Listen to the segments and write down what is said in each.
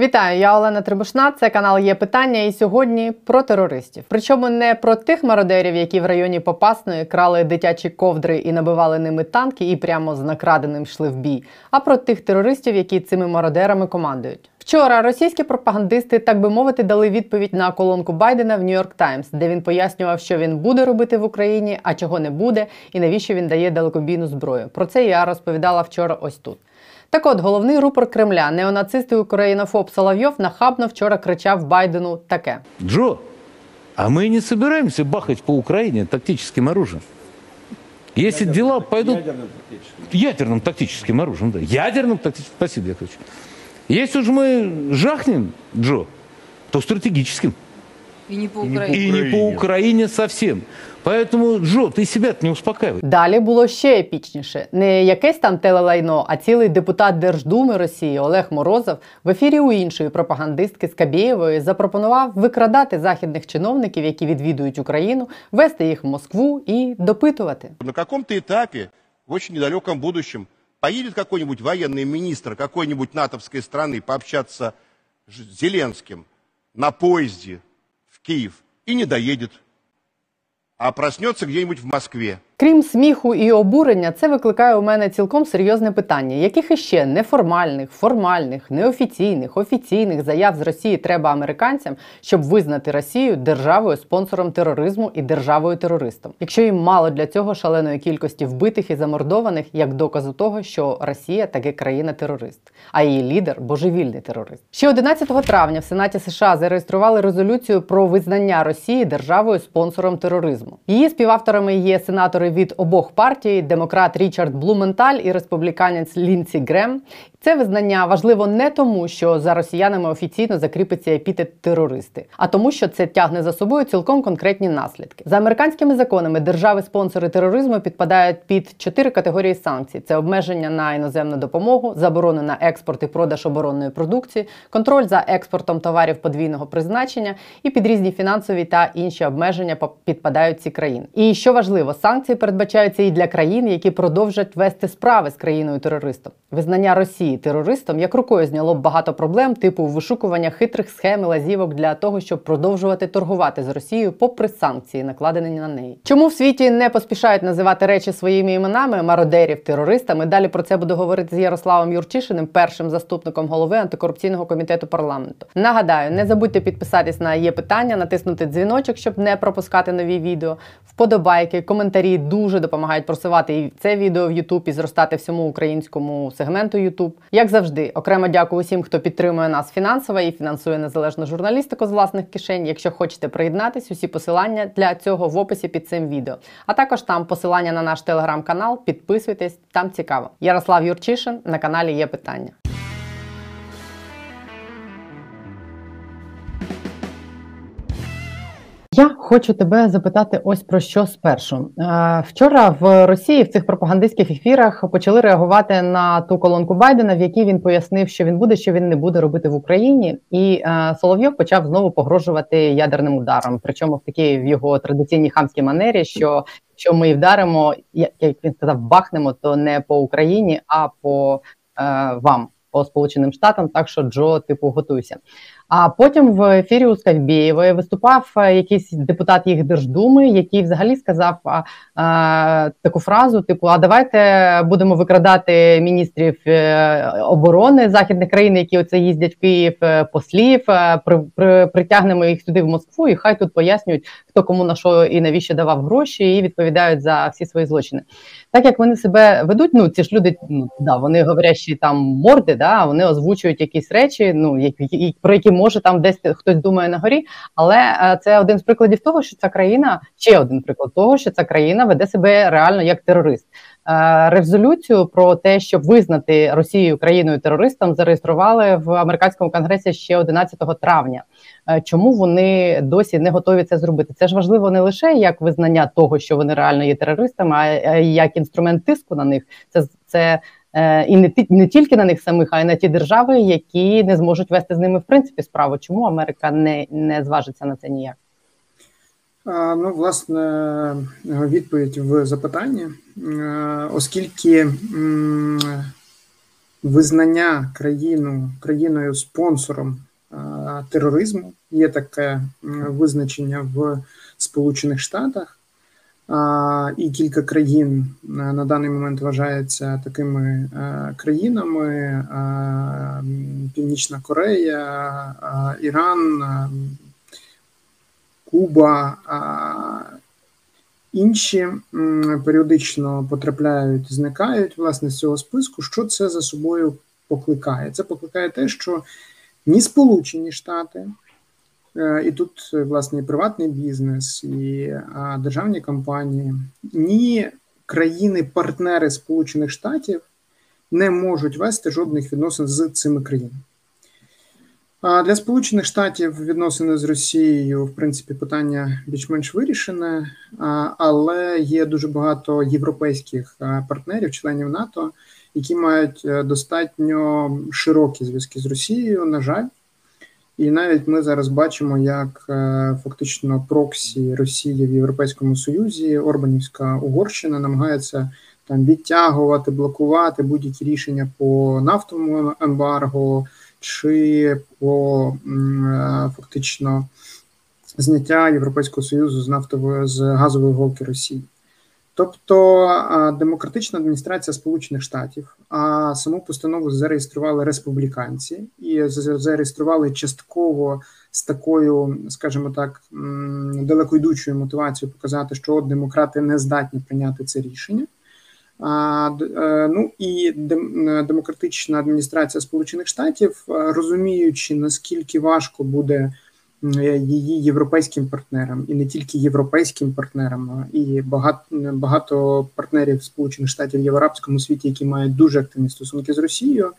Вітаю, я Олена Трибушна. Це канал є питання. І сьогодні про терористів. Причому не про тих мародерів, які в районі Попасної крали дитячі ковдри і набивали ними танки, і прямо з накраденим йшли в бій, а про тих терористів, які цими мародерами командують. Вчора російські пропагандисти, так би мовити, дали відповідь на колонку Байдена в Нью-Йорк Таймс, де він пояснював, що він буде робити в Україні, а чого не буде, і навіщо він дає далекобійну зброю. Про це я розповідала вчора. Ось тут. Так от, головний рупор Кремля, неонацист і українофоб Соловйов, нахабно вчора кричав Байдену таке: Джо, а мы не собираемся бахать по Украине тактическим оружием. Если дела пойдут... Ядерным тактическим оружием, да. Ядерным тактическим... Спасибо, Яковлевич. Если уж мы жахнем, Джо, то стратегическим. И не по И Украине. не по Украине совсем. Поэтому, Джо, ты себя не успокаивай. Далі було ще епічніше. Не якесь там телелайно, а цілий депутат Держдуми Росії Олег Морозов в ефірі у іншої пропагандистки Скабєєвої запропонував викрадати західних чиновників, які відвідують Україну, вести їх в Москву і допитувати. На каком-то этапе, в очень недалеком будущем, поедет какой-нибудь военный министр какой-нибудь натовской страны пообщаться с Зеленским на поезде в Киев и не доедет, а проснется где-нибудь в Москве. Крім сміху і обурення, це викликає у мене цілком серйозне питання, яких іще неформальних, формальних, неофіційних, офіційних заяв з Росії треба американцям, щоб визнати Росію державою спонсором тероризму і державою терористом, якщо їм мало для цього шаленої кількості вбитих і замордованих, як доказу того, що Росія таки країна-терорист, а її лідер божевільний терорист. Ще 11 травня в Сенаті США зареєстрували резолюцію про визнання Росії державою спонсором тероризму. Її співавторами є сенатори від обох партій: демократ Річард Блументаль і республіканець Лінсі Грем. Це визнання важливо не тому, що за росіянами офіційно закріпиться епітет терористи, а тому, що це тягне за собою цілком конкретні наслідки. За американськими законами держави-спонсори тероризму підпадають під чотири категорії санкцій: це обмеження на іноземну допомогу, заборони на експорт і продаж оборонної продукції, контроль за експортом товарів подвійного призначення і під різні фінансові та інші обмеження підпадають ці країни. І що важливо, санкції передбачаються і для країн, які продовжать вести справи з країною терористом. Визнання Росії терористом як рукою зняло б багато проблем, типу вишукування хитрих схем і лазівок для того, щоб продовжувати торгувати з Росією, попри санкції, накладені на неї. Чому в світі не поспішають називати речі своїми іменами мародерів, терористами? Далі про це буду говорити з Ярославом Юрчишиним, першим заступником голови антикорупційного комітету парламенту. Нагадаю, не забудьте підписатись на є питання, натиснути дзвіночок, щоб не пропускати нові відео. Вподобайки, коментарі дуже допомагають просувати і це відео в YouTube і зростати всьому українському сегменту YouTube. Як завжди, окремо дякую усім, хто підтримує нас фінансово і фінансує незалежну журналістику з власних кишень. Якщо хочете приєднатись, усі посилання для цього в описі під цим відео. А також там посилання на наш телеграм-канал. Підписуйтесь, там цікаво. Ярослав Юрчишин на каналі є питання. Я хочу тебе запитати ось про що спершу. Е, Вчора в Росії в цих пропагандистських ефірах почали реагувати на ту колонку Байдена, в якій він пояснив, що він буде, що він не буде робити в Україні. І е, Соловйов почав знову погрожувати ядерним ударом. Причому в такій в його традиційній хамській манері, що якщо ми вдаримо, як він сказав, бахнемо, то не по Україні, а по е, вам, по Сполученим Штатам. Так що Джо, типу, готуйся. А потім в ефірі у Скальбєєвої виступав е, якийсь депутат їх Держдуми, який взагалі сказав а, а, таку фразу: типу: А давайте будемо викрадати міністрів е, оборони західних країн, які оце їздять в Київ, е, послів, е, при, при, притягнемо їх сюди в Москву, і хай тут пояснюють, хто кому на що і навіщо давав гроші, і відповідають за всі свої злочини. Так як вони себе ведуть, ну ці ж люди, ну да, вони говорящі там морди, да, вони озвучують якісь речі, ну які- про які може там десь хтось думає на горі. Але е, це один з прикладів того, що ця країна ще один приклад того, що ця країна веде себе реально як терорист. Е, Резолюцію про те, щоб визнати Росію країною терористом, зареєстрували в американському конгресі ще 11 травня. Е, Чому вони досі не готові це зробити? Це ж важливо не лише як визнання того, що вони реально є терористами, а як інструмент тиску на них. Це це і не ті- не тільки на них самих, а й на ті держави, які не зможуть вести з ними в принципі справу. Чому Америка не, не зважиться на це ніяк? Ну, власне, відповідь в запитанні, Е, оскільки визнання країну країною спонсором тероризму. Є таке визначення в Сполучених Штатах. І кілька країн на даний момент вважаються такими країнами: Північна Корея, Іран, Куба. Інші періодично потрапляють, зникають власне з цього списку. Що це за собою покликає? Це покликає те, що ні Сполучені Штати, е, і тут власне і приватний бізнес, і державні компанії, ні країни-партнери Сполучених Штатів не можуть вести жодних відносин з цими країнами. А для Сполучених Штатів відносини з Росією, в принципі, питання більш-менш вирішене, але є дуже багато європейських партнерів, членів НАТО, які мають е, достатньо широкі зв'язки з Росією, на жаль. І навіть ми зараз бачимо, як е, фактично проксі Росії в Європейському Союзі, Орбанівська Угорщина намагається там відтягувати, блокувати будь-які рішення по нафтовому ембарго чи по е, фактично зняття Європейського союзу з нафтової з газової голки Росії. Тобто демократична адміністрація Сполучених Штатів, а саму постанову зареєстрували республіканці і зареєстрували частково з такою, скажімо так, далекойдучою мотивацією показати, що от демократи не здатні прийняти це рішення. Е, Ну і демократична адміністрація Сполучених Штатів, розуміючи наскільки важко буде її європейським партнерам, і не тільки європейським партнерам, і багато багато партнерів Сполучених Штатів в арабському світі, які мають дуже активні стосунки з Росією,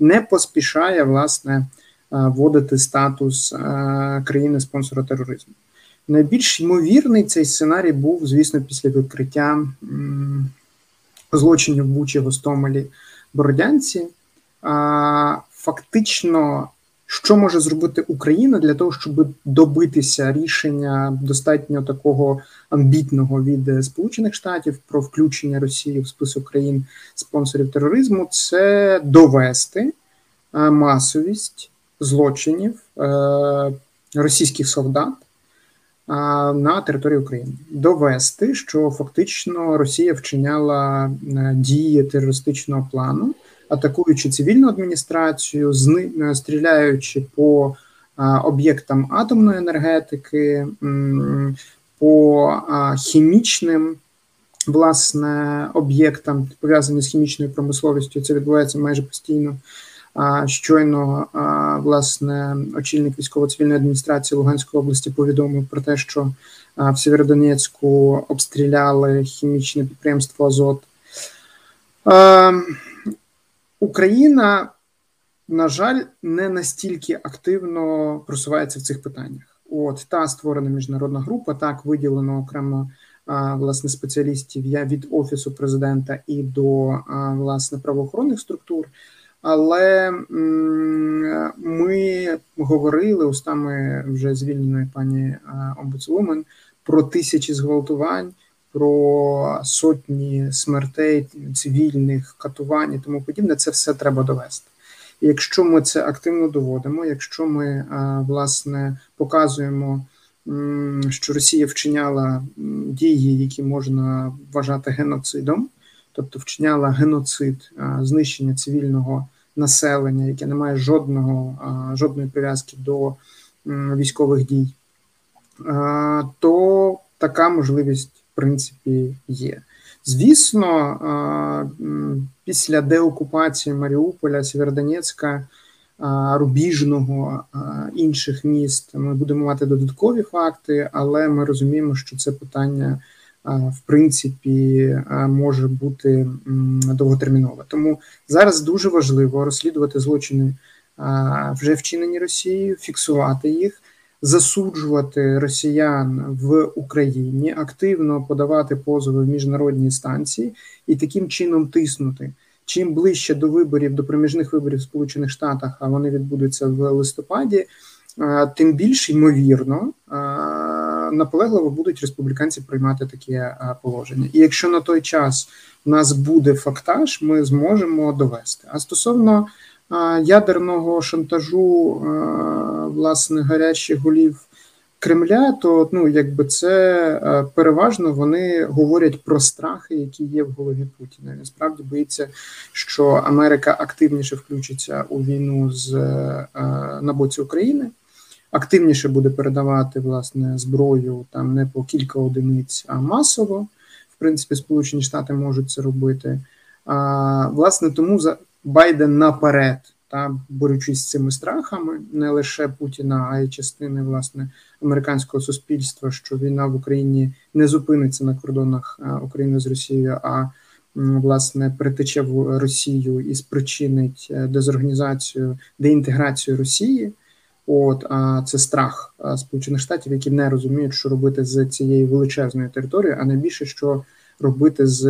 не поспішає власне вводити статус країни спонсора тероризму. Найбільш ймовірний цей сценарій був, звісно, після відкриття злочинів Бучі, Гостомелі, Бородянці. Фактично що може зробити Україна для того, щоб добитися рішення достатньо такого амбітного від Сполучених Штатів про включення Росії в список країн спонсорів тероризму? Це довести е, масовість злочинів е, російських солдат е, на території України, довести, що фактично Росія вчиняла дії терористичного плану атакуючи цивільну адміністрацію, е, стріляючи по об'єктам атомної енергетики, по хімічним власне об'єктам, пов'язані з хімічною промисловістю. Це відбувається майже постійно. Щойно власне очільник військово-цивільної адміністрації Луганської області повідомив про те, що в Сєвєродонецьку обстріляли хімічне підприємство Азот. Україна, на жаль, не настільки активно просувається в цих питаннях. От та створена міжнародна група, так виділено окремо власне спеціалістів я від офісу президента і до власне правоохоронних структур. Але ми говорили устами вже звільненої пані омбудсвумен про тисячі зґвалтувань про сотні смертей цивільних катувань і тому подібне, це все треба довести. І якщо ми це активно доводимо, якщо ми власне показуємо, що Росія вчиняла дії, які можна вважати геноцидом, тобто вчиняла геноцид, знищення цивільного населення, яке не має жодного жодної прив'язки до військових дій, то така можливість принципі є. Звісно, після деокупації Маріуполя, Сєвєродонецька, Рубіжного інших міст ми будемо мати додаткові факти, але ми розуміємо, що це питання в принципі може бути довготермінове. Тому зараз дуже важливо розслідувати злочини вже вчинені Росією, фіксувати їх засуджувати росіян в Україні, активно подавати позови в міжнародні інстанції і таким чином тиснути. Чим ближче до виборів, до проміжних виборів в Сполучених Штатах, а вони відбудуться в листопаді, тим більш ймовірно наполегливо будуть республіканці приймати таке положення. І якщо на той час у нас буде фактаж, ми зможемо довести. А стосовно ядерного шантажу власне гарячих голів Кремля, то ну якби це переважно вони говорять про страхи, які є в голові Путіна. Він справді боїться, що Америка активніше включиться у війну з на боці України активніше буде передавати власне зброю там не по кілька одиниць, а масово. В принципі, Сполучені Штати можуть це робити. А, Власне, тому за Байден наперед, та борючись з цими страхами, не лише Путіна, а й частини власне американського суспільства, що війна в Україні не зупиниться на кордонах України з Росією, а власне притече в Росію і спричинить е, дезорганізацію, деінтеграцію Росії. От а це страх Сполучених Штатів, які не розуміють, що робити з цією величезною територією, а найбільше що робити з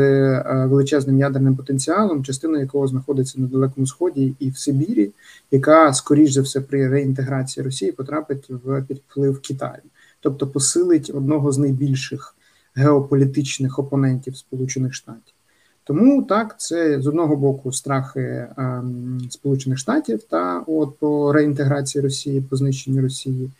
величезним ядерним потенціалом, частина якого знаходиться на далекому сході і в Сибірі, яка скоріш за все при реінтеграції Росії потрапить в підплив Китаю, тобто посилить одного з найбільших геополітичних опонентів Сполучених Штатів. Тому так, це з одного боку страхи ем, Сполучених Штатів та от по реінтеграції Росії, по знищенню Росії,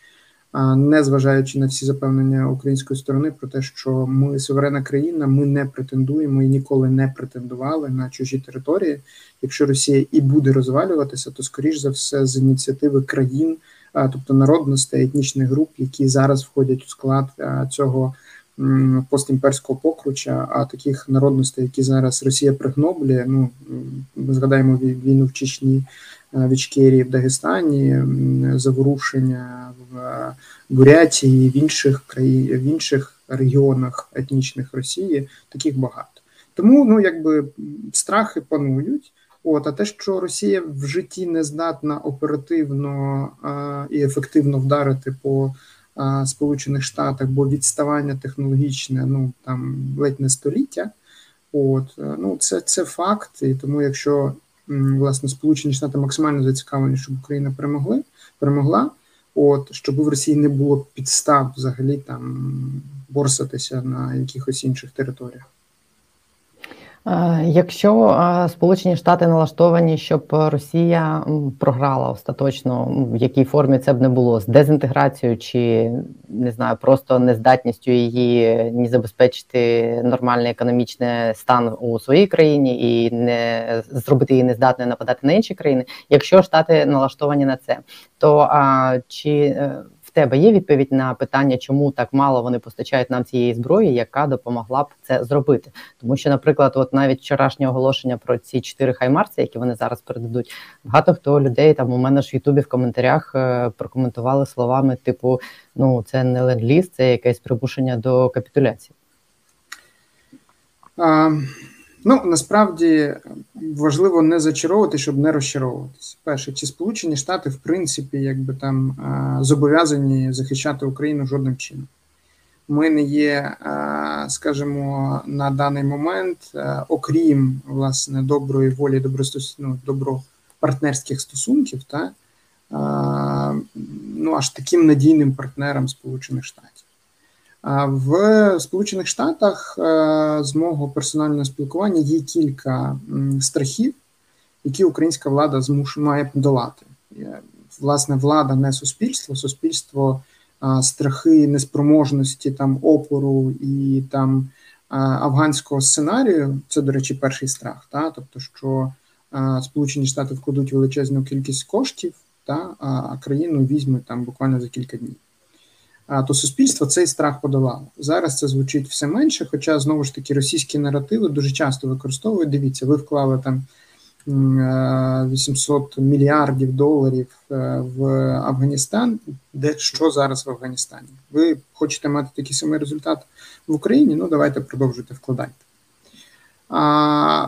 не зважаючи на всі запевнення української сторони про те, що ми суверенна країна, ми не претендуємо і ніколи не претендували на чужі території. Якщо Росія і буде розвалюватися, то скоріш за все з ініціативи країн, тобто народностей, етнічних груп, які зараз входять у склад цього постімперського покруча, а таких народностей, які зараз Росія пригноблює, ну ми згадаємо війну в Чечні, в Ічкерії, в Дагестані, заворушення в Бурятії, в інших країн, в інших регіонах етнічних Росії, таких багато. Тому ну якби страхи панують. От, а те, що Росія в житті не здатна оперативно а, і ефективно вдарити по Сполучених Штатах, бо відставання технологічне, ну там ледь не століття. От е, ну це це факт, і тому, якщо власне Сполучені Штати максимально зацікавлені, щоб Україна перемогли, перемогла, от щоб в Росії не було підстав взагалі там борсатися на якихось інших територіях. Е, якщо е, Сполучені Штати налаштовані, щоб Росія програла остаточно, в якій формі це б не було з дезінтеграцією чи не знаю, просто нездатністю її ні забезпечити нормальний економічний стан у своїй країні і не зробити її нездатною нападати на інші країни. Якщо штати налаштовані на це, то а, чи е, тебе є відповідь на питання, чому так мало вони постачають нам цієї зброї, яка допомогла б це зробити? Тому що, наприклад, от навіть вчорашнє оголошення про ці чотири хаймарси, які вони зараз передадуть, багато хто людей там у мене ж в Ютубі в коментарях е, прокоментували словами: типу, ну це не ленд-ліз, це якесь припушення до капітуляції. Ну насправді важливо не зачаровувати, щоб не розчаровуватися. Перше, чи Сполучені Штати, в принципі, якби там зобов'язані захищати Україну жодним чином. Ми не є, скажімо, на даний момент, окрім власне доброї волі, ну, добропартнерських стосунків, та ну аж таким надійним партнером Сполучених Штатів. В Сполучених Штатах е, з мого персонального спілкування є кілька страхів, які українська влада змуш має подолати. Власне, влада не суспільство, суспільство страхи неспроможності там опору і там афганського сценарію. Це, до речі, перший страх. Та? Тобто, що Сполучені Штати вкладуть величезну кількість коштів, та а країну візьмуть там буквально за кілька днів то суспільство цей страх подолало. Зараз це звучить все менше, хоча знову ж таки російські наративи дуже часто використовують. Дивіться, ви вклали там 800 мільярдів доларів е, в Афганістан. Де що зараз в Афганістані? Ви хочете мати такий самий результат в Україні? Ну давайте продовжуйте вкладайте. А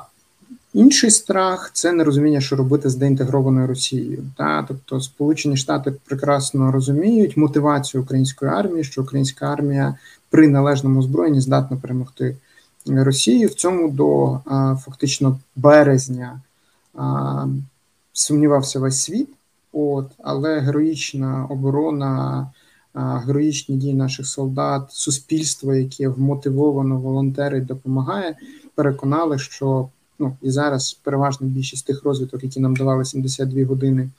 Інший страх це нерозуміння, що робити з деінтегрованою Росією. Та тобто Сполучені Штати прекрасно розуміють мотивацію української армії, що українська армія при належному озброєнні здатна перемогти Росію. В цьому до а, фактично березня а, сумнівався весь світ. От, але героїчна оборона героїчні дії наших солдат, суспільство, яке вмотивовано волонтерить, допомагає, переконали, що ну і зараз переважна більшість тих розвиток, які нам давали 72 години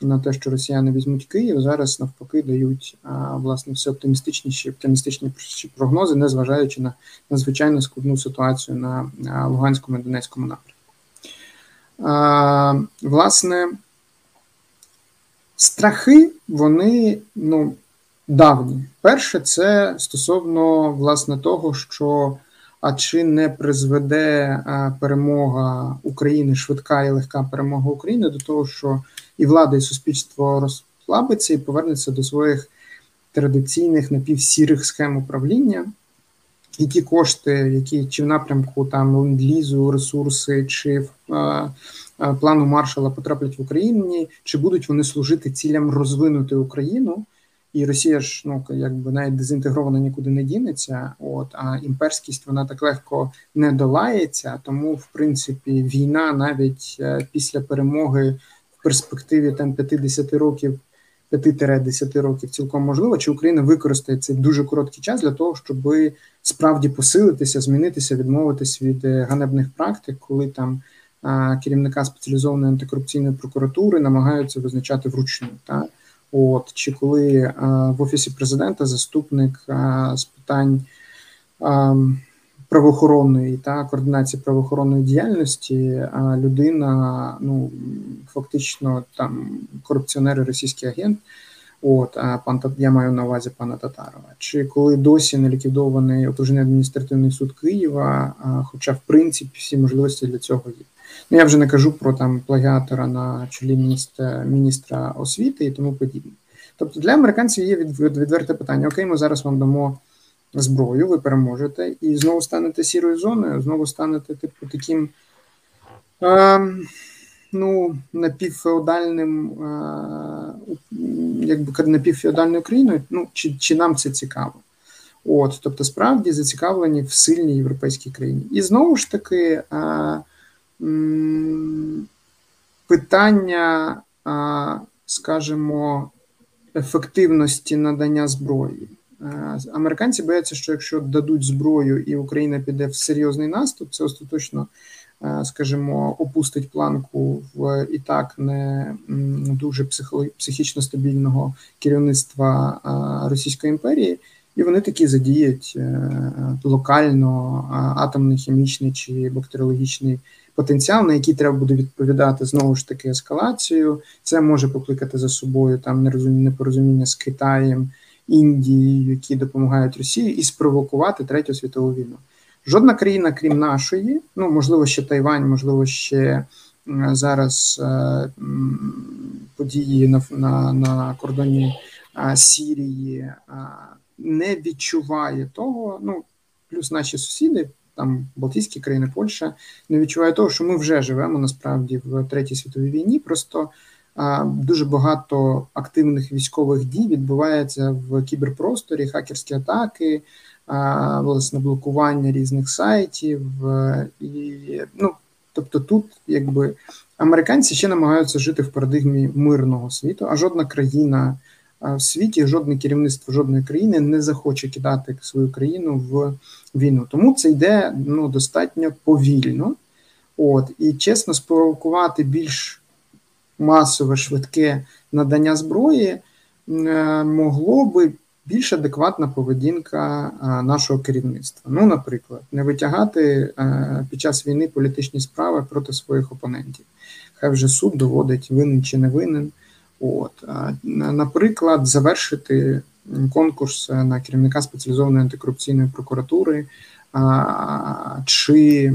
на те, що росіяни візьмуть Київ, зараз навпаки дають а, власне все оптимістичніші, оптимістичні прогнози, незважаючи на надзвичайно складну ситуацію на Луганському і Донецькому напрямку. А, Власне, страхи вони ну, давні. Перше, це стосовно власне того, що а чи не призведе перемога України, швидка і легка перемога України до того, що і влада, і суспільство розслабиться і повернеться до своїх традиційних напівсірих схем управління, і ті кошти, які чи в напрямку там ленд-лізу, ресурси, чи в е, е, плану маршала потраплять в Україні, чи будуть вони служити цілям розвинути Україну? І Росія ж ну якби навіть дезінтегрована нікуди не дінеться. От а імперськість вона так легко не долається. Тому, в принципі, війна навіть е, після перемоги в перспективі там 50 років, 5-10 років цілком можливо, чи Україна використає цей дуже короткий час для того, щоб справді посилитися, змінитися, відмовитись від е, ганебних практик, коли там керівника спеціалізованої антикорупційної прокуратури намагаються визначати вручну. Так? От чи коли е, в офісі президента заступник е, з питань а, правоохоронної та координації правоохоронної діяльності а, людина, ну фактично там корупціонер і російський агент. От пан я маю на увазі пана Татарова. Чи коли досі не ліквідований окружний адміністративний суд Києва, хоча в принципі всі можливості для цього є. Ну я вже не кажу про там плагіатора на чолі міністра, міністра освіти і тому подібне. Тобто для американців є відверте питання: Окей, ми зараз вам дамо зброю, ви переможете, і знову станете сірою зоною, знову станете типу таким. Е, Ну, напівфеодальним, якби напівфеодальною країною, ну чи чи нам це цікаво? От, тобто, справді зацікавлені в сильній європейській країні. І знову ж таки, питання, скажімо, ефективності надання зброї. Американці бояться, що якщо дадуть зброю і Україна піде в серйозний наступ, це остаточно, скажімо, опустить планку в і так не дуже психічно стабільного керівництва Російської імперії, і вони такі задіють е, локально атомний, хімічний чи бактеріологічний потенціал, на який треба буде відповідати знову ж таки ескалацією. Це може покликати за собою там непорозуміння з Китаєм, Індією, які допомагають Росії, і спровокувати третю світову війну. Жодна країна, крім нашої, ну можливо, ще Тайвань, можливо, ще зараз е, події на на, на кордоні Сірії не відчуває того. Ну плюс наші сусіди там Балтійські країни, Польща не відчуває того, що ми вже живемо насправді в третій світовій війні. Просто дуже багато активних військових дій відбувається в кіберпросторі, хакерські атаки, власне блокування різних сайтів і ну. Тобто тут, якби американці ще намагаються жити в парадигмі мирного світу, а жодна країна в світі жодне керівництво жодної країни не захоче кидати свою країну в війну. Тому це йде ну, достатньо повільно. От І чесно, спровокувати більш масове швидке надання зброї е, могло би більш адекватна поведінка нашого керівництва. Ну, наприклад, не витягати е, під час війни політичні справи проти своїх опонентів. Хай вже суд доводить винен чи не винен. От, Наприклад, завершити конкурс на керівника спеціалізованої антикорупційної прокуратури, чи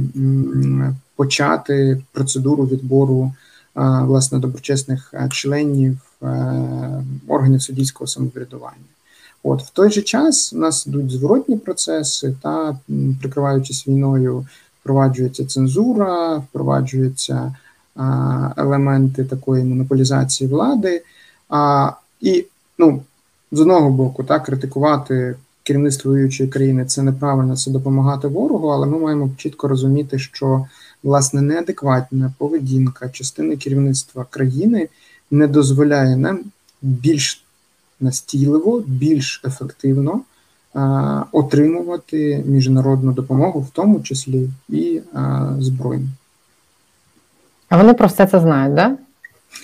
почати процедуру відбору власне доброчесних членів органів суддівського самоврядування. От в той же час у нас йдуть зворотні процеси, та прикриваючись війною, впроваджується цензура, впроваджується елементи такої монополізації влади. А, І ну, з одного боку, так, критикувати керівництво воюючої країни це неправильно, це допомагати ворогу, але ми маємо чітко розуміти, що власне неадекватна поведінка частини керівництва країни не дозволяє нам більш настійливо, більш ефективно отримувати міжнародну допомогу, в тому числі і збройну. А вони про все це знають, так?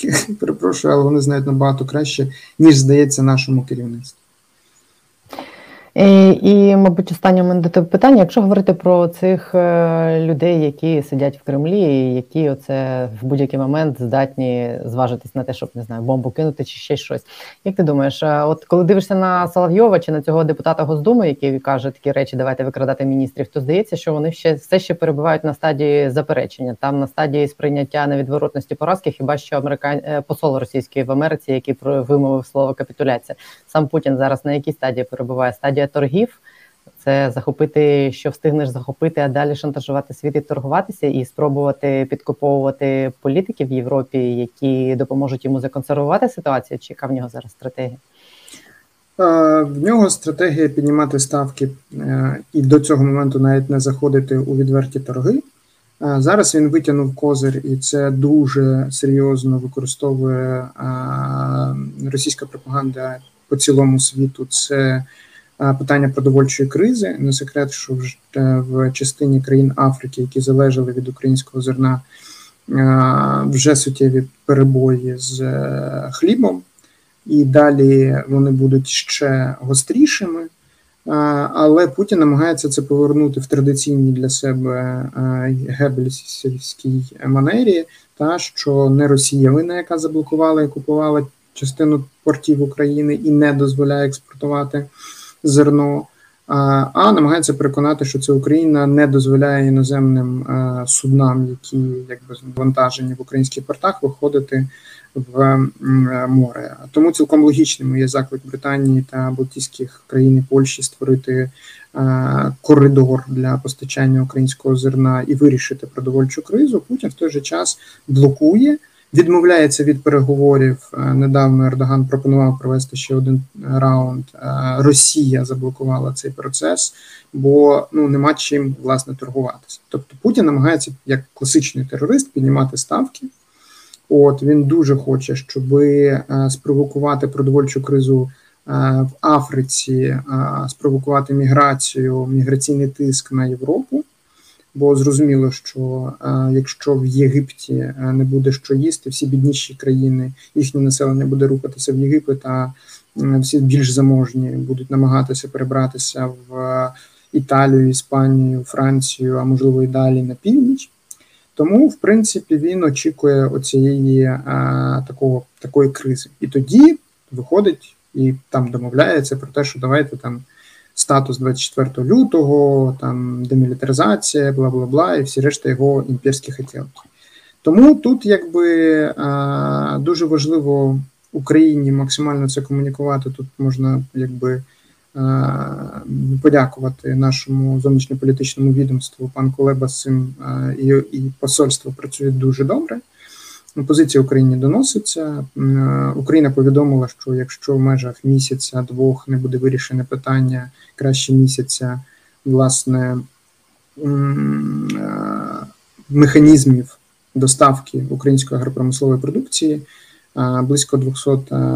Да? Перепрошую, але вони знають набагато краще, ніж здається нашому керівництву. І, і, мабуть, останнє мене до тебе питання. Якщо говорити про цих е, людей, які сидять в Кремлі, і які оце в будь-який момент здатні зважитись на те, щоб не знаю, бомбу кинути чи ще щось. Як ти думаєш, е, от коли дивишся на Соловйова чи на цього депутата Госдуми, який каже такі речі, давайте викрадати міністрів, то здається, що вони ще все ще перебувають на стадії заперечення, там на стадії сприйняття невідворотності поразки, хіба що американ... Е, посол російський в Америці, який вимовив слово капітуляція. Сам Путін зараз на якій стадії перебуває стадія стадія торгів. Це захопити, що встигнеш захопити, а далі шантажувати світ і торгуватися, і спробувати підкуповувати політиків в Європі, які допоможуть йому законсервувати ситуацію. Чи яка в нього зараз стратегія? В нього стратегія піднімати ставки е, і до цього моменту навіть не заходити у відверті торги. Зараз він витягнув козир, і це дуже серйозно використовує російська пропаганда по цілому світу. Це питання продовольчої кризи. Не секрет, що в частині країн Африки, які залежали від українського зерна, вже суттєві перебої з е, хлібом, і далі вони будуть ще гострішими. Але Путін намагається це повернути в традиційній для себе гебельській манері, та що не Росія вина, яка заблокувала і купувала частину портів України і не дозволяє експортувати зерно, а намагається переконати, що це Україна не дозволяє іноземним суднам, які якби завантажені в українських портах, виходити в море. Тому цілком логічним є заклик Британії та Балтійських країн і Польщі створити коридор для постачання українського зерна і вирішити продовольчу кризу. Путін в той же час блокує відмовляється від переговорів. Е, недавно Ердоган пропонував провести ще один раунд. Е, Росія заблокувала цей процес, бо ну нема чим власне торгуватися. Тобто Путін намагається як класичний терорист піднімати ставки. От він дуже хоче, щоб е, спровокувати продовольчу кризу в Африці, спровокувати міграцію, міграційний тиск на Європу. Бо зрозуміло, що е, якщо в Єгипті е, не буде що їсти, всі бідніші країни, їхнє населення буде рухатися в Єгипет, а е, всі більш заможні будуть намагатися перебратися в Італію, Іспанію, Францію, а можливо і далі на північ. Тому, в принципі, він очікує оцієї а, такого такої кризи, і тоді виходить і там домовляється про те, що давайте там статус 24 лютого, там демілітаризація, бла бла бла, і всі решта його імперські хотілки. Тому тут якби дуже важливо Україні максимально це комунікувати. Тут можна якби подякувати нашому зовнішньополітичному відомству. Пан Колеба з цим і посольство працює дуже добре. Позиція Україні доноситься. Україна повідомила, що якщо в межах місяця-двох не буде вирішене питання краще місяця, власне механізмів доставки української агропромислової продукції. Близько 200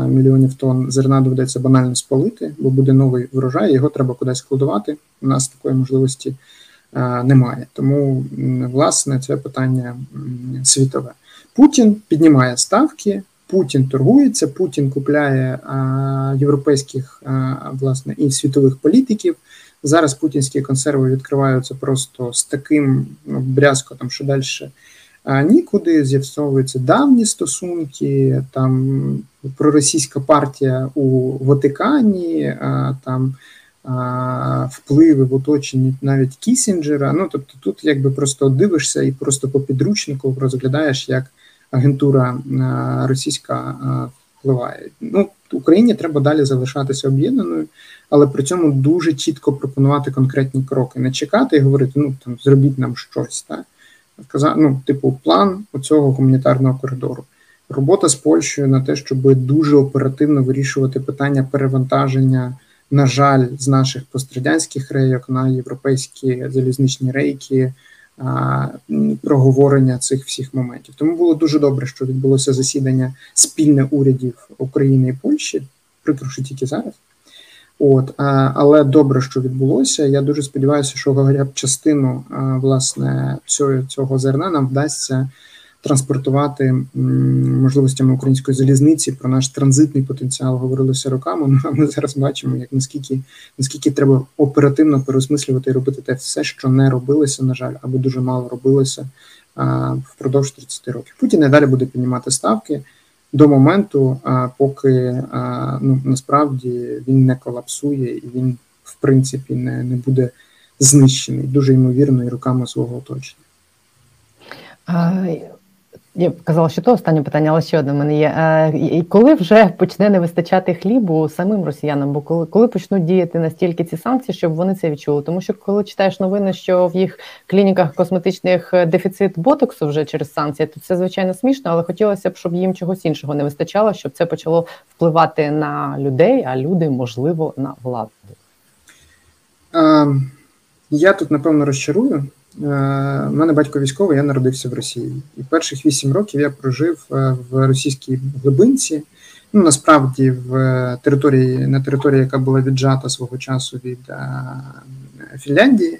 мільйонів тонн зерна доведеться банально спалити, бо буде новий врожай, його треба кудись складувати. У нас такої можливості немає. Тому, власне, це питання світове. Путін піднімає ставки, Путін торгується, Путін купляє а, європейських а, власне і світових політиків. Зараз путінські консерви відкриваються просто з таким ну, брязкотом, що далі нікуди з'ясовуються давні стосунки, там проросійська партія у Ватикані, а, там а, впливи в оточенні навіть Кісінджера. Ну тобто, тут якби просто дивишся і просто по підручнику розглядаєш як агентура е, російська е, впливає. Ну Україні треба далі залишатися об'єднаною, але при цьому дуже чітко пропонувати конкретні кроки, не чекати і говорити, ну там зробіть нам щось. Так? Казати, ну, типу, план оцього гуманітарного коридору. Робота з Польщею на те, щоб дуже оперативно вирішувати питання перевантаження, на жаль, з наших пострадянських рейок на європейські залізничні рейки проговорення цих всіх моментів. Тому було дуже добре, що відбулося засідання спільне урядів України і Польщі. прикро, що тільки зараз. От, але добре, що відбулося. Я дуже сподіваюся, що хоча б частину власне цього цього зерна нам вдасться транспортувати можливостями української залізниці. Про наш транзитний потенціал говорилося роками. А ми зараз бачимо, як наскільки наскільки треба оперативно переосмислювати і робити те все, що не робилося, на жаль, або дуже мало робилося впродовж 30 років. Путін і далі буде піднімати ставки до моменту, поки ну насправді він не колапсує і він, в принципі, не, не буде знищений дуже ймовірно і руками свого оточення. Я казала, що то останнє питання, але ще одне в мене є. Е, коли вже почне не вистачати хлібу самим росіянам? Бо коли коли почнуть діяти настільки ці санкції, щоб вони це відчули? Тому що коли читаєш новини, що в їх клініках косметичних е, дефіцит ботоксу вже через санкції, то це звичайно смішно, але хотілося б, щоб їм чогось іншого не вистачало, щоб це почало впливати на людей, а люди, можливо, на владу. Um... Я тут напевно розчарую. У е, мене батько військовий, я народився в Росії, і перших вісім років я прожив е, в російській глибинці. Ну насправді в території на території, яка була віджата свого часу від е, Фінляндії,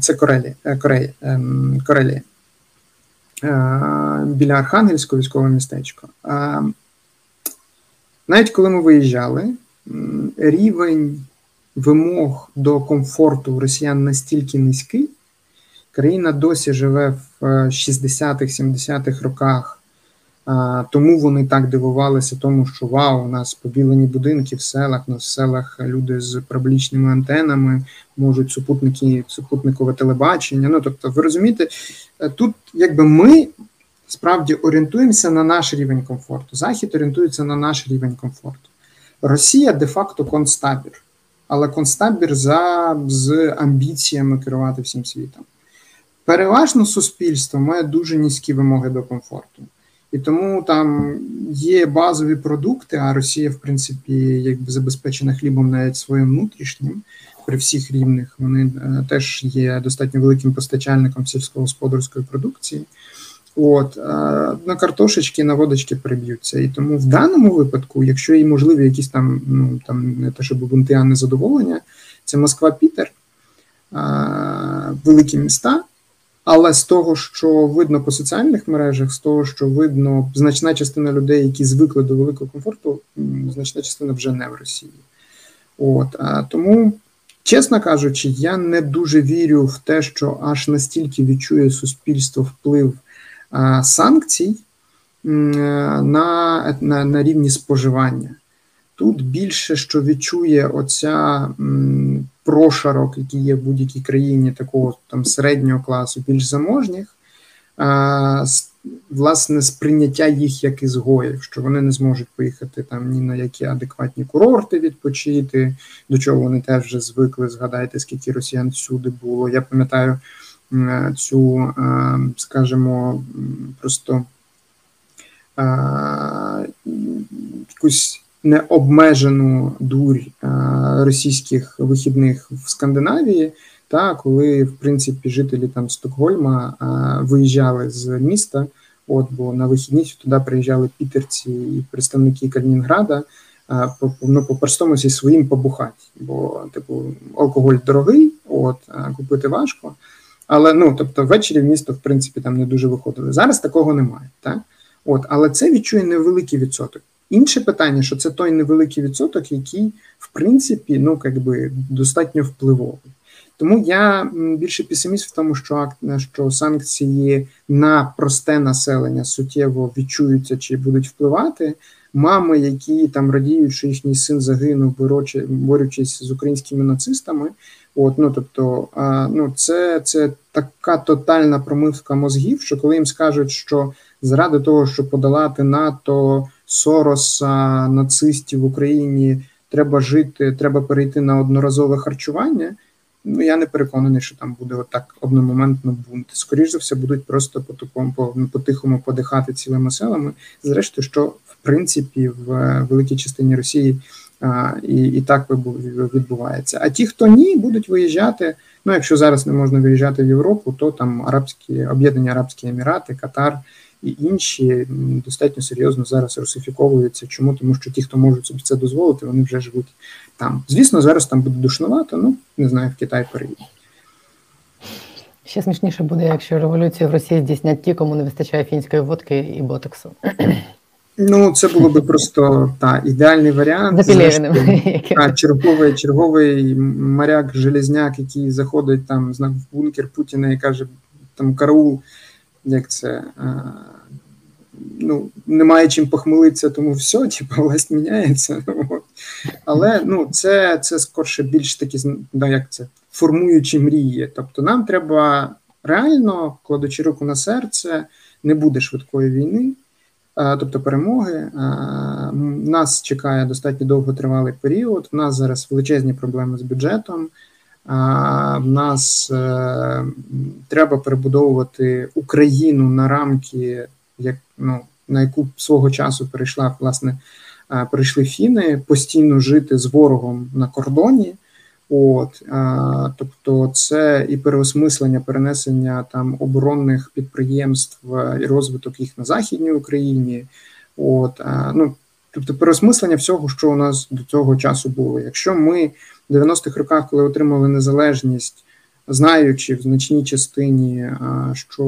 це Корелі, Кореї, ем, Корелі біля Архангельського військове містечко. Навіть коли ми виїжджали, рівень вимог до комфорту росіян настільки низький, країна досі живе в 60-х-70-х е, роках. Тому вони так дивувалися, тому що вау, у нас побілені будинки в селах, у нас в селах люди з проблічними антенами можуть супутники, супутникове телебачення. Ну тобто, ви розумієте, е, тут якби ми справді орієнтуємося на наш рівень комфорту. Захід орієнтується на наш рівень комфорту. Росія де-факто концтабір але концтабір за з амбіціями керувати всім світом. Переважно суспільство має дуже низькі вимоги до комфорту. І тому там є базові продукти, а Росія, в принципі, якби забезпечена хлібом навіть своїм внутрішнім при всіх рівних. Вони е, теж є достатньо великим постачальником сільськогосподарської продукції. От на картошечки, на водочки приб'ються. І тому в даному випадку, якщо є можливі якісь там, ну там не те, щоб бунти, а незадоволення, це Москва, Пітер, великі міста. Але з того, що видно по соціальних мережах, з того, що видно, значна частина людей, які звикли до великого комфорту, значна частина вже не в Росії. От а тому, чесно кажучи, я не дуже вірю в те, що аж настільки відчує суспільство вплив санкцій на, на, на рівні споживання. Тут більше що відчує оця прошарок, який є в будь-якій країні такого там середнього класу, більш заможніх, власне, сприйняття їх як ізгоїв, що вони не зможуть поїхати там ні на які адекватні курорти відпочити, до чого вони теж вже звикли. Згадайте, скільки росіян всюди було. Я пам'ятаю цю, скажімо, просто е, якусь необмежену дурь е, російських вихідних в Скандинавії, та коли в принципі жителі там Стокгольма виїжджали з міста. От бо на вихідні туди приїжджали пітерці і представники Калінінграда. По ну, по простому зі своїм побухати, бо типу алкоголь дорогий, от купити важко. Але ну тобто ввечері в місто, в принципі, там не дуже виходили. Зараз такого немає. Так? От, Але це відчує невеликий відсоток. Інше питання, що це той невеликий відсоток, який, в принципі, ну якби достатньо впливовий. Тому я більше песиміст в тому, що що санкції на просте населення суттєво відчуються чи будуть впливати. Мами, які там радіють, що їхній син загинув, борючись з українськими нацистами, От, ну тобто, а, ну це це така тотальна промивка мозгів, що коли їм скажуть, що заради того, щоб подолати НАТО, Сороса, нацистів в Україні, треба жити, треба перейти на одноразове харчування. Ну я не переконаний, що там буде отак одномоментно бунт. Скоріше за все, будуть просто по такому по, по тихому подихати цілими селами. Зрештою, що в принципі в великій частині Росії і і так відбувається. А ті, хто ні, будуть виїжджати. Ну, якщо зараз не можна виїжджати в Європу, то там Арабські Об'єднані Арабські Емірати, Катар і інші достатньо серйозно зараз русифіковуються. Чому? Тому що ті, хто можуть собі це дозволити, вони вже живуть там. Звісно, зараз там буде душновато, ну не знаю, в Китай переїде. Ще смішніше буде, якщо революцію в Росії здійснять ті, кому не вистачає фінської водки і ботоксу. Ну, це було би просто та ідеальний варіант. А черговий черговий моряк Железняк, який заходить там в бункер Путіна і каже: там караул, як це. Ну, немає чим похмелитися, тому все, типу, власть міняється. Але ну, це це скорше більш такі, ну, як це, формуючі мрії. Тобто, нам треба реально, кладучи руку на серце, не буде швидкої війни. Тобто перемоги. Нас чекає достатньо довготривалий період. У нас зараз величезні проблеми з бюджетом. В нас е, треба перебудовувати Україну на рамки, як ну на яку свого часу перейшла власне, перейшли фіни постійно жити з ворогом на кордоні. От, а, Тобто, це і переосмислення, перенесення там оборонних підприємств і розвиток їх на Західній Україні. От, а, ну, Тобто, переосмислення всього, що у нас до цього часу було. Якщо ми в 90-х роках, коли отримали незалежність, знаючи в значній частині, що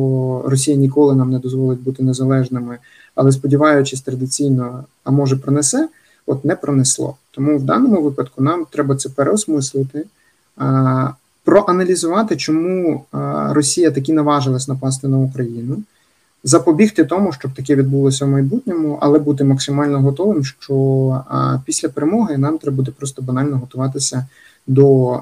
Росія ніколи нам не дозволить бути незалежними, але сподіваючись традиційно, а може пронесе от не пронесло. Тому в даному випадку нам треба це переосмислити, проаналізувати, чому Росія таки наважилась напасти на Україну, запобігти тому, щоб таке відбулося в майбутньому, але бути максимально готовим, що після перемоги нам треба буде просто банально готуватися до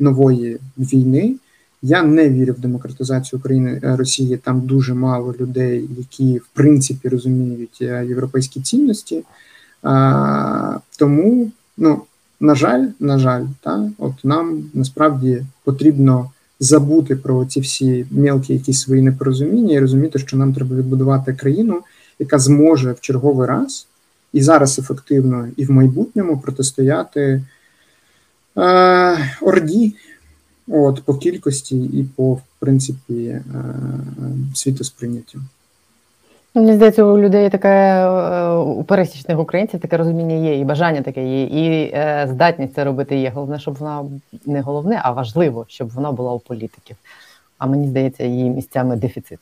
нової війни. Я не вірю в демократизацію України е, Росії. Там дуже мало людей, які в принципі розуміють е, європейські цінності. Тому, ну, на жаль, на жаль, та, от нам насправді потрібно забути про ці всі мелкі якісь свої непорозуміння і розуміти, що нам треба відбудувати країну, яка зможе в черговий раз і зараз ефективно, і в майбутньому протистояти е, орді. От, по кількості і по в принципі е, світосприйняттю. Мені здається, у людей таке е, у пересічних українців таке розуміння є, і бажання таке є, і е, здатність це робити є. Головне, щоб вона не головне, а важливо, щоб вона була у політиків. А мені здається, її місцями дефіцит.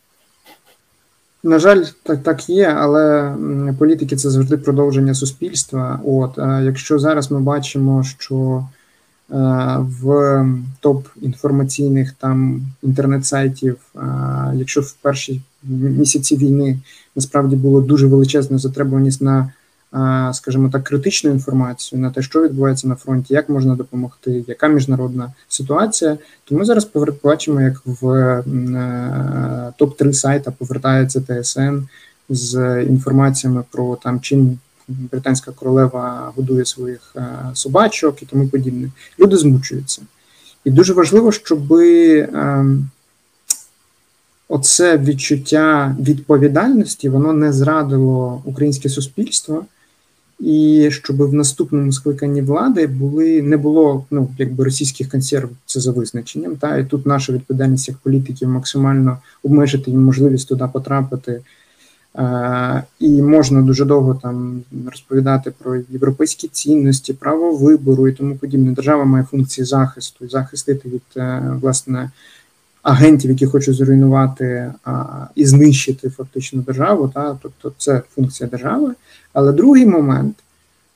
На жаль, так так є, але політики це завжди продовження суспільства. От а якщо зараз ми бачимо, що е, в топ інформаційних там інтернет-сайтів, е, якщо в першій місяці війни насправді було дуже величезна затребуваність на, скажімо так, критичну інформацію на те, що відбувається на фронті, як можна допомогти, яка міжнародна ситуація. То ми зараз побачимо, як в е, топ 3 сайта повертається ТСН з інформаціями про там чим. Британська королева годує своїх е, собачок і тому подібне. Люди змучуються, і дуже важливо, щоби ем, оце відчуття відповідальності воно не зрадило українське суспільство, і щоб в наступному скликанні влади були не було ну якби російських консерв це за визначенням. Та і тут наша відповідальність як політиків максимально обмежити їм можливість туди потрапити. Uh, і можна дуже довго там розповідати про європейські цінності, право вибору і тому подібне. Держава має функції захисту і захистити від uh, власне агентів, які хочуть зруйнувати а, і знищити фактично державу. Та, Тобто це функція держави. Але другий момент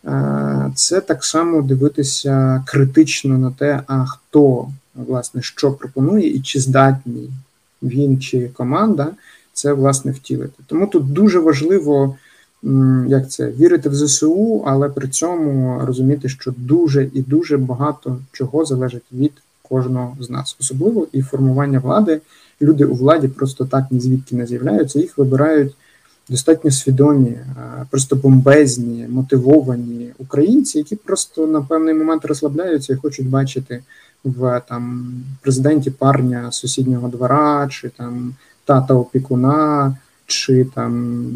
а, це так само дивитися критично на те, а хто власне що пропонує, і чи здатні він чи команда це власне втілити. Тому тут дуже важливо. Як це вірити в ЗСУ, але при цьому розуміти, що дуже і дуже багато чого залежить від кожного з нас, особливо і формування влади. Люди у владі просто так ні звідки не з'являються. Їх вибирають достатньо свідомі, просто бомбезні, мотивовані українці, які просто на певний момент розслабляються і хочуть бачити в там президенті парня сусіднього двора, чи там тата опікуна, чи там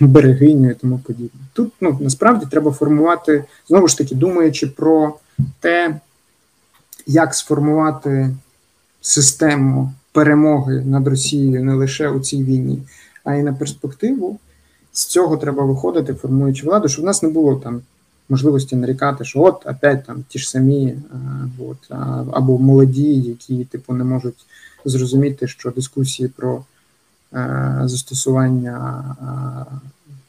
берегиню і тому подібне. Тут ну насправді треба формувати знову ж таки, думаючи про те як сформувати систему перемоги над Росією не лише у цій війні, а й на перспективу. З цього треба виходити, формуючи владу, щоб в нас не було там можливості нарікати, що от опять там ті ж самі, а, от, або молоді, які типу не можуть зрозуміти, що дискусії про е, застосування а,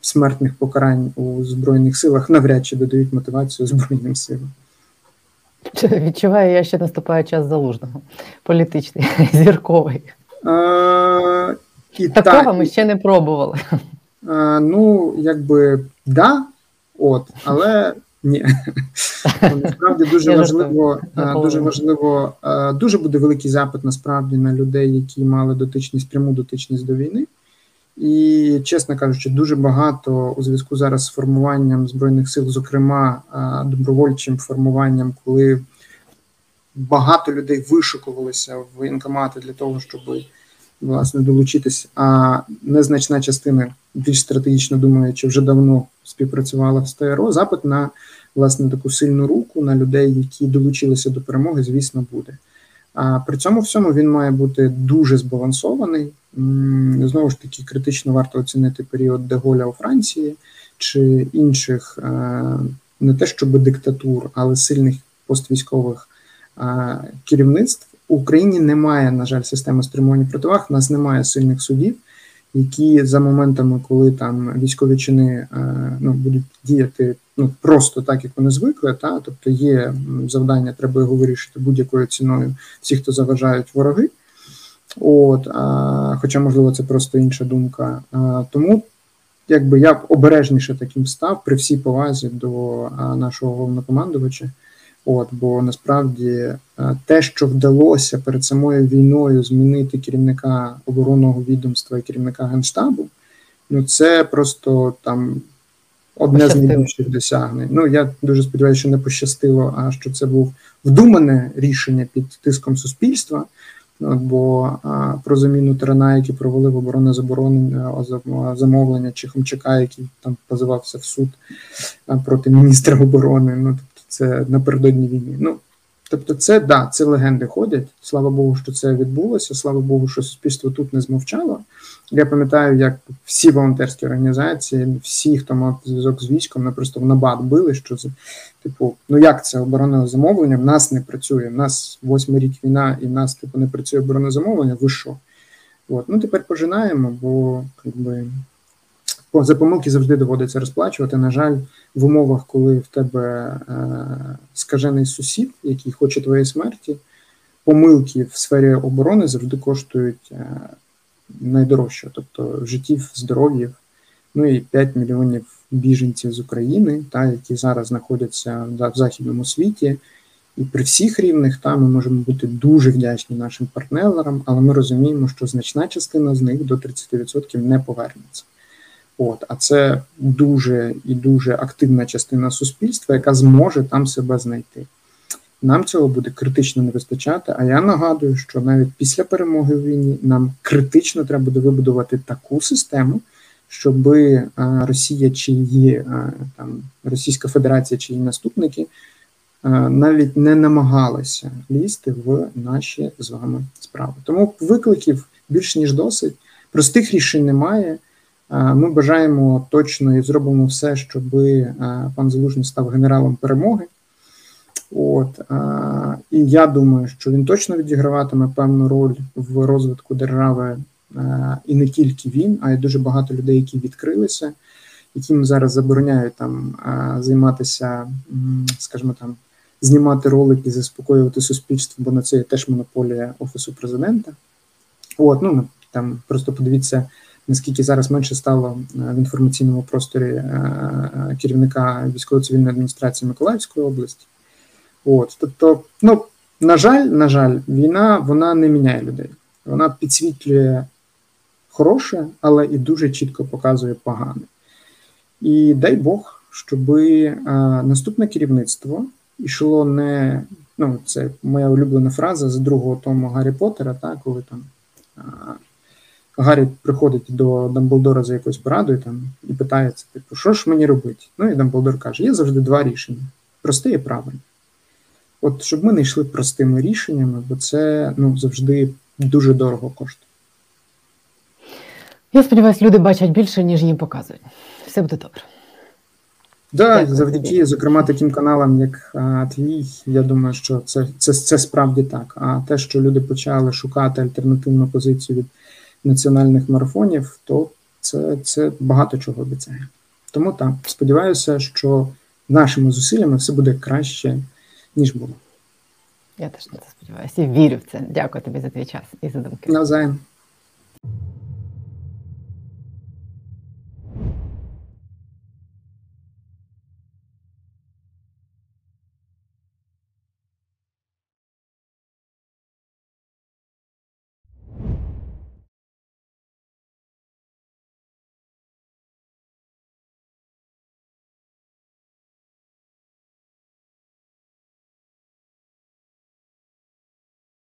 смертних покарань у збройних силах навряд чи додають мотивацію збройним силам. Відчуваю, я ще наступає час залужного, політичний, зірковий. А, і Такого та, ми ще не пробували. А, Ну, якби да, от, але ні. Насправді дуже важливо, дуже важливо, дуже буде великий запит насправді на людей, які мали дотичність, пряму дотичність до війни. І, чесно кажучи, дуже багато у зв'язку зараз з формуванням збройних сил, зокрема добровольчим формуванням, коли багато людей вишикувалися в воєнкомати для того, щоб власне долучитись. А незначна частина більш стратегічно думаючи, вже давно співпрацювала в СТРО. Запит на власне таку сильну руку на людей, які долучилися до перемоги, звісно, буде. А при цьому всьому він має бути дуже збалансований. Знову ж таки, критично варто оцінити період Деголя у Франції чи інших е, не те, щоб диктатур, але сильних поствійськових е, керівництв. В Україні немає, на жаль, системи стримування противаг. У нас немає сильних судів, які за моментами, коли там військові чини е, ну, будуть діяти ну просто так, як вони звикли, та тобто є завдання, треба його вирішити будь-якою ціною. Всі, хто заважають вороги. От, а, Хоча, можливо, це просто інша думка. А, Тому якби я б обережніше таким став при всій повазі до а, нашого головнокомандувача. От, Бо насправді те, що вдалося перед самою війною змінити керівника оборонного відомства і керівника генштабу, ну це просто там одне з найбільших досягнень. Ну я дуже сподіваюся, що не пощастило, а що це був вдумане рішення під тиском суспільства. Бо а, про заміну які провели в оборонне заборонення замовлення чи Хомчака, який там позивався в суд а, проти міністра оборони. Ну це напередодні війни. Ну тобто, це да, це легенди ходять. Слава Богу, що це відбулося. Слава Богу, що суспільство тут не змовчало. Я пам'ятаю, як всі волонтерські організації, всі, хто мав зв'язок з військом, ми просто в набат били, що це типу, ну як це оборонне замовлення? В нас не працює. В нас восьмий рік війна, і в нас типу не працює оборонне замовлення. Ви що? От ну тепер пожинаємо, бо якби за помилки завжди доводиться розплачувати. На жаль, в умовах, коли в тебе е, скажений сусід, який хоче твоєї смерті, помилки в сфері оборони завжди коштують е, найдорожче, тобто життів, здоров'їв, ну і 5 мільйонів біженців з України, та які зараз знаходяться в західному світі. І при всіх рівнях та ми можемо бути дуже вдячні нашим партнерам, але ми розуміємо, що значна частина з них до 30% не повернеться. От, А це дуже і дуже активна частина суспільства, яка зможе там себе знайти. Нам цього буде критично не вистачати. А я нагадую, що навіть після перемоги в війні нам критично треба буде вибудувати таку систему, щоб Росія чи її там Російська Федерація чи її наступники навіть не намагалися лізти в наші з вами справи. Тому викликів більш ніж досить. Простих рішень немає. Ми бажаємо точно і зробимо все, щоб пан Залужний став генералом перемоги. От і я думаю, що він точно відіграватиме певну роль в розвитку держави, і не тільки він, а й дуже багато людей, які відкрилися, яким зараз забороняють там займатися, скажімо там, знімати ролики, заспокоювати суспільство, бо на це є теж монополія офісу президента. От, ну там просто подивіться наскільки зараз менше стало е, в інформаційному просторі е, е, керівника військово-цивільної адміністрації Миколаївської області. От, тобто, ну на жаль, на жаль, війна вона не міняє людей. Вона підсвітлює хороше, але і дуже чітко показує погане. І дай Бог, щоб наступне керівництво йшло не. Ну, це моя улюблена фраза з другого тому Гаррі Поттера, так, коли там Гаррі приходить до Дамблдора за якоюсь порадою там і питається, типу, що ж мені робити? Ну і Дамблдор каже: є завжди два рішення: просте і правильне. От щоб ми не йшли простими рішеннями, бо це ну, завжди дуже дорого коштує. Я сподіваюся, люди бачать більше, ніж їм показують. Все буде добре. Да, Дякую завдяки, тобі. зокрема, таким каналам, як а, твій, я думаю, що це, це, це справді так. А те, що люди почали шукати альтернативну позицію від національних марафонів, то це, це багато чого обіцяє. Тому так, сподіваюся, що нашими зусиллями все буде краще, ніж було. Я теж на це сподіваюся і вірю в це. Дякую тобі за твій час і за думки. Навзаєм.